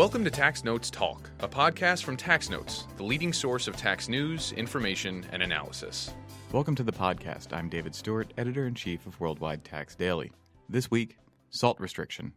Welcome to Tax Notes Talk, a podcast from Tax Notes, the leading source of tax news, information, and analysis. Welcome to the podcast. I'm David Stewart, editor in chief of Worldwide Tax Daily. This week, salt restriction.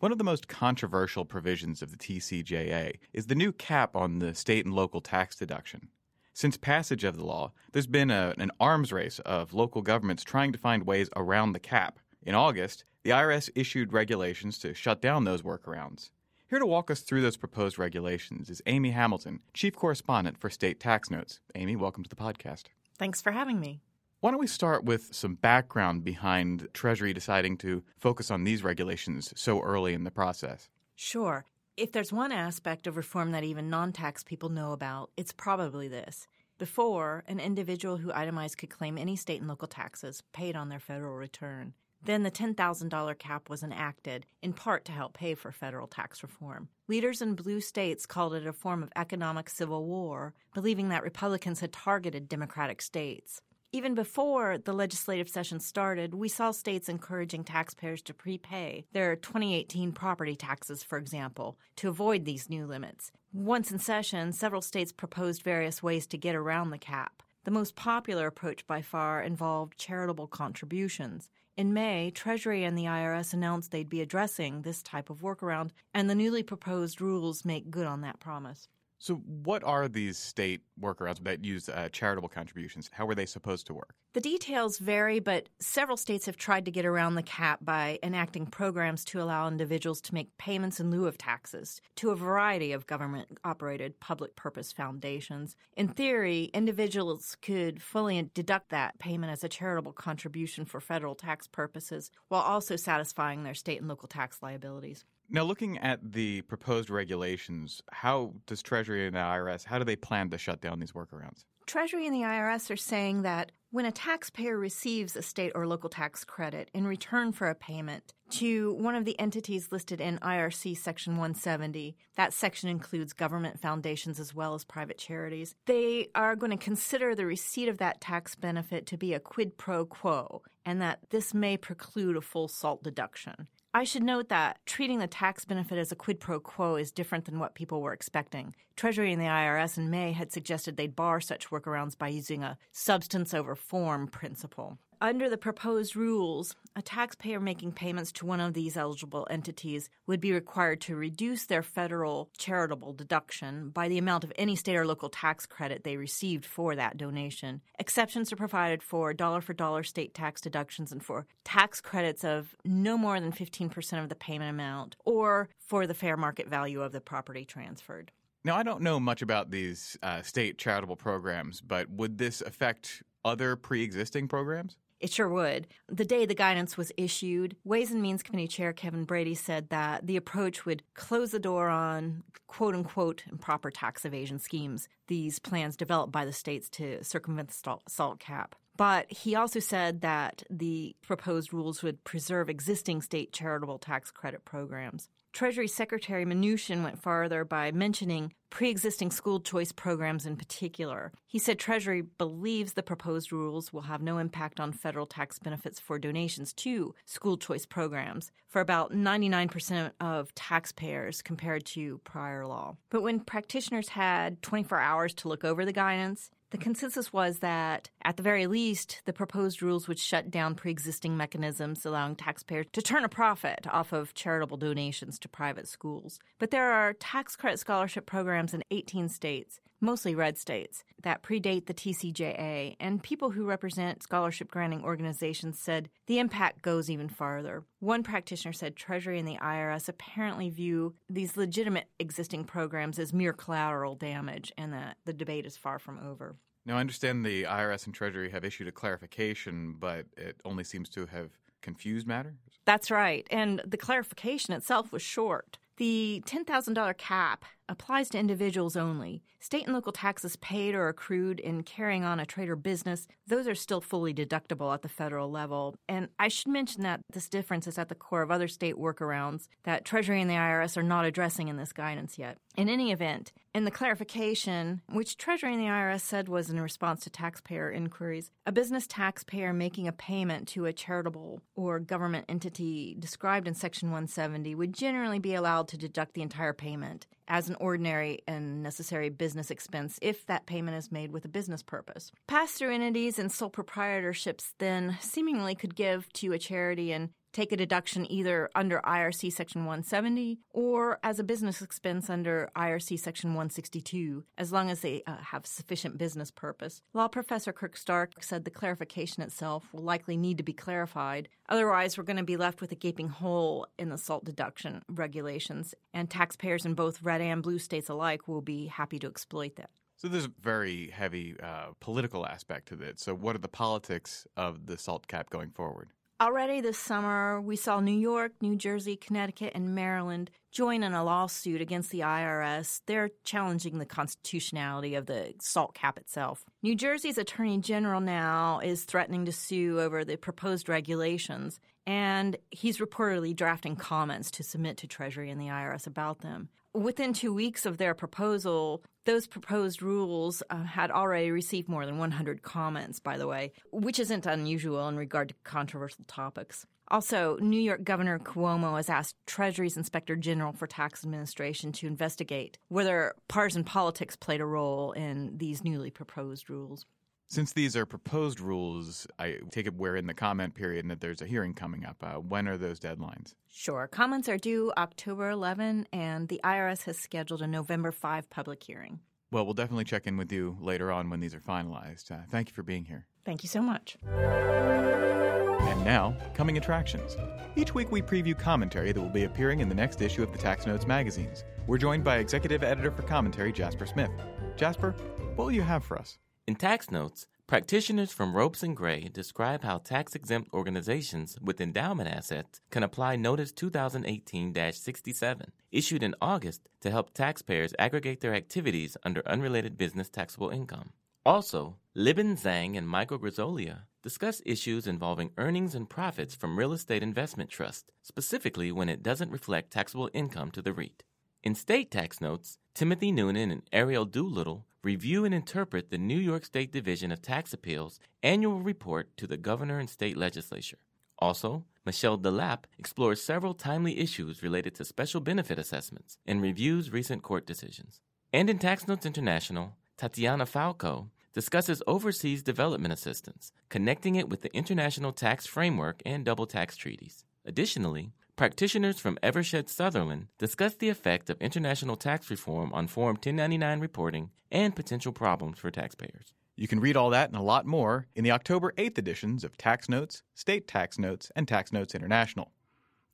One of the most controversial provisions of the TCJA is the new cap on the state and local tax deduction. Since passage of the law, there's been a, an arms race of local governments trying to find ways around the cap. In August, the IRS issued regulations to shut down those workarounds. Here to walk us through those proposed regulations is Amy Hamilton, Chief Correspondent for State Tax Notes. Amy, welcome to the podcast. Thanks for having me. Why don't we start with some background behind Treasury deciding to focus on these regulations so early in the process? Sure. If there's one aspect of reform that even non tax people know about, it's probably this. Before, an individual who itemized could claim any state and local taxes paid on their federal return. Then the $10,000 cap was enacted, in part to help pay for federal tax reform. Leaders in blue states called it a form of economic civil war, believing that Republicans had targeted Democratic states. Even before the legislative session started, we saw states encouraging taxpayers to prepay their 2018 property taxes, for example, to avoid these new limits. Once in session, several states proposed various ways to get around the cap. The most popular approach by far involved charitable contributions. In May, Treasury and the IRS announced they'd be addressing this type of workaround, and the newly proposed rules make good on that promise. So, what are these state workarounds that use uh, charitable contributions? How are they supposed to work? The details vary, but several states have tried to get around the cap by enacting programs to allow individuals to make payments in lieu of taxes to a variety of government operated public purpose foundations. In theory, individuals could fully deduct that payment as a charitable contribution for federal tax purposes while also satisfying their state and local tax liabilities. Now, looking at the proposed regulations, how does Treasury and the IRS how do they plan to shut down these workarounds? Treasury and the IRS are saying that when a taxpayer receives a state or local tax credit in return for a payment to one of the entities listed in IRC Section 170, that section includes government foundations as well as private charities, they are going to consider the receipt of that tax benefit to be a quid pro quo and that this may preclude a full SALT deduction. I should note that treating the tax benefit as a quid pro quo is different than what people were expecting. Treasury and the IRS in May had suggested they'd bar such workarounds by using a substance over form principle. Under the proposed rules, a taxpayer making payments to one of these eligible entities would be required to reduce their federal charitable deduction by the amount of any state or local tax credit they received for that donation. Exceptions are provided for dollar for dollar state tax deductions and for tax credits of no more than 15% of the payment amount or for the fair market value of the property transferred. Now, I don't know much about these uh, state charitable programs, but would this affect other pre existing programs? It sure would. The day the guidance was issued, Ways and Means Committee Chair Kevin Brady said that the approach would close the door on quote unquote improper tax evasion schemes, these plans developed by the states to circumvent the SALT cap. But he also said that the proposed rules would preserve existing state charitable tax credit programs. Treasury Secretary Mnuchin went farther by mentioning pre existing school choice programs in particular. He said Treasury believes the proposed rules will have no impact on federal tax benefits for donations to school choice programs for about 99% of taxpayers compared to prior law. But when practitioners had 24 hours to look over the guidance, the consensus was that, at the very least, the proposed rules would shut down pre existing mechanisms allowing taxpayers to turn a profit off of charitable donations to private schools. But there are tax credit scholarship programs in 18 states, mostly red states, that predate the TCJA, and people who represent scholarship granting organizations said the impact goes even farther. One practitioner said Treasury and the IRS apparently view these legitimate existing programs as mere collateral damage and that the debate is far from over. Now, I understand the IRS and Treasury have issued a clarification, but it only seems to have confused matters. That's right. And the clarification itself was short. The $10,000 cap applies to individuals only. State and local taxes paid or accrued in carrying on a trade or business, those are still fully deductible at the federal level. And I should mention that this difference is at the core of other state workarounds that Treasury and the IRS are not addressing in this guidance yet. In any event, in the clarification, which Treasury and the IRS said was in response to taxpayer inquiries, a business taxpayer making a payment to a charitable or government entity described in Section 170 would generally be allowed to deduct the entire payment as an ordinary and necessary business expense if that payment is made with a business purpose. Pass through entities and sole proprietorships then seemingly could give to a charity and take a deduction either under IRC Section 170 or as a business expense under IRC Section 162, as long as they uh, have sufficient business purpose. Law professor Kirk Stark said the clarification itself will likely need to be clarified. Otherwise, we're going to be left with a gaping hole in the SALT deduction regulations, and taxpayers in both red and blue states alike will be happy to exploit that. So there's a very heavy uh, political aspect to this. So what are the politics of the SALT cap going forward? Already this summer, we saw New York, New Jersey, Connecticut, and Maryland join in a lawsuit against the IRS. They're challenging the constitutionality of the SALT cap itself. New Jersey's Attorney General now is threatening to sue over the proposed regulations, and he's reportedly drafting comments to submit to Treasury and the IRS about them within two weeks of their proposal, those proposed rules uh, had already received more than 100 comments, by the way, which isn't unusual in regard to controversial topics. Also, New York Governor Cuomo has asked Treasury's Inspector General for Tax Administration to investigate whether partisan politics played a role in these newly proposed rules. Since these are proposed rules, I take it we're in the comment period and that there's a hearing coming up. Uh, when are those deadlines? Sure. Comments are due October 11, and the IRS has scheduled a November 5 public hearing. Well, we'll definitely check in with you later on when these are finalized. Uh, thank you for being here. Thank you so much. And now, coming attractions. Each week we preview commentary that will be appearing in the next issue of the Tax Notes magazines. We're joined by executive editor for commentary, Jasper Smith. Jasper, what will you have for us? In tax notes, practitioners from Ropes and Gray describe how tax exempt organizations with endowment assets can apply Notice 2018 67, issued in August to help taxpayers aggregate their activities under unrelated business taxable income. Also, Libin Zhang and Michael Grisolia discuss issues involving earnings and profits from real estate investment trusts, specifically when it doesn't reflect taxable income to the REIT. In state tax notes, Timothy Noonan and Ariel Doolittle review and interpret the New York State Division of Tax Appeals annual report to the governor and state legislature. Also, Michelle Delap explores several timely issues related to special benefit assessments and reviews recent court decisions. And in Tax Notes International, Tatiana Falco discusses overseas development assistance, connecting it with the international tax framework and double tax treaties. Additionally, Practitioners from Eversheds Sutherland discuss the effect of international tax reform on Form 1099 reporting and potential problems for taxpayers. You can read all that and a lot more in the October 8th editions of Tax Notes, State Tax Notes, and Tax Notes International.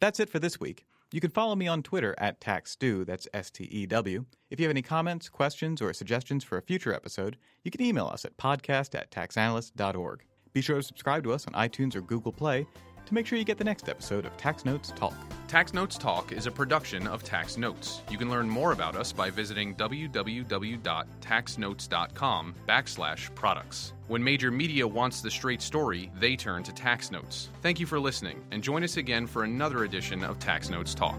That's it for this week. You can follow me on Twitter at TaxStew, that's S T E W. If you have any comments, questions, or suggestions for a future episode, you can email us at podcast at taxanalyst.org. Be sure to subscribe to us on iTunes or Google Play to make sure you get the next episode of Tax Notes Talk. Tax Notes Talk is a production of Tax Notes. You can learn more about us by visiting www.taxnotes.com backslash products. When major media wants the straight story, they turn to Tax Notes. Thank you for listening, and join us again for another edition of Tax Notes Talk.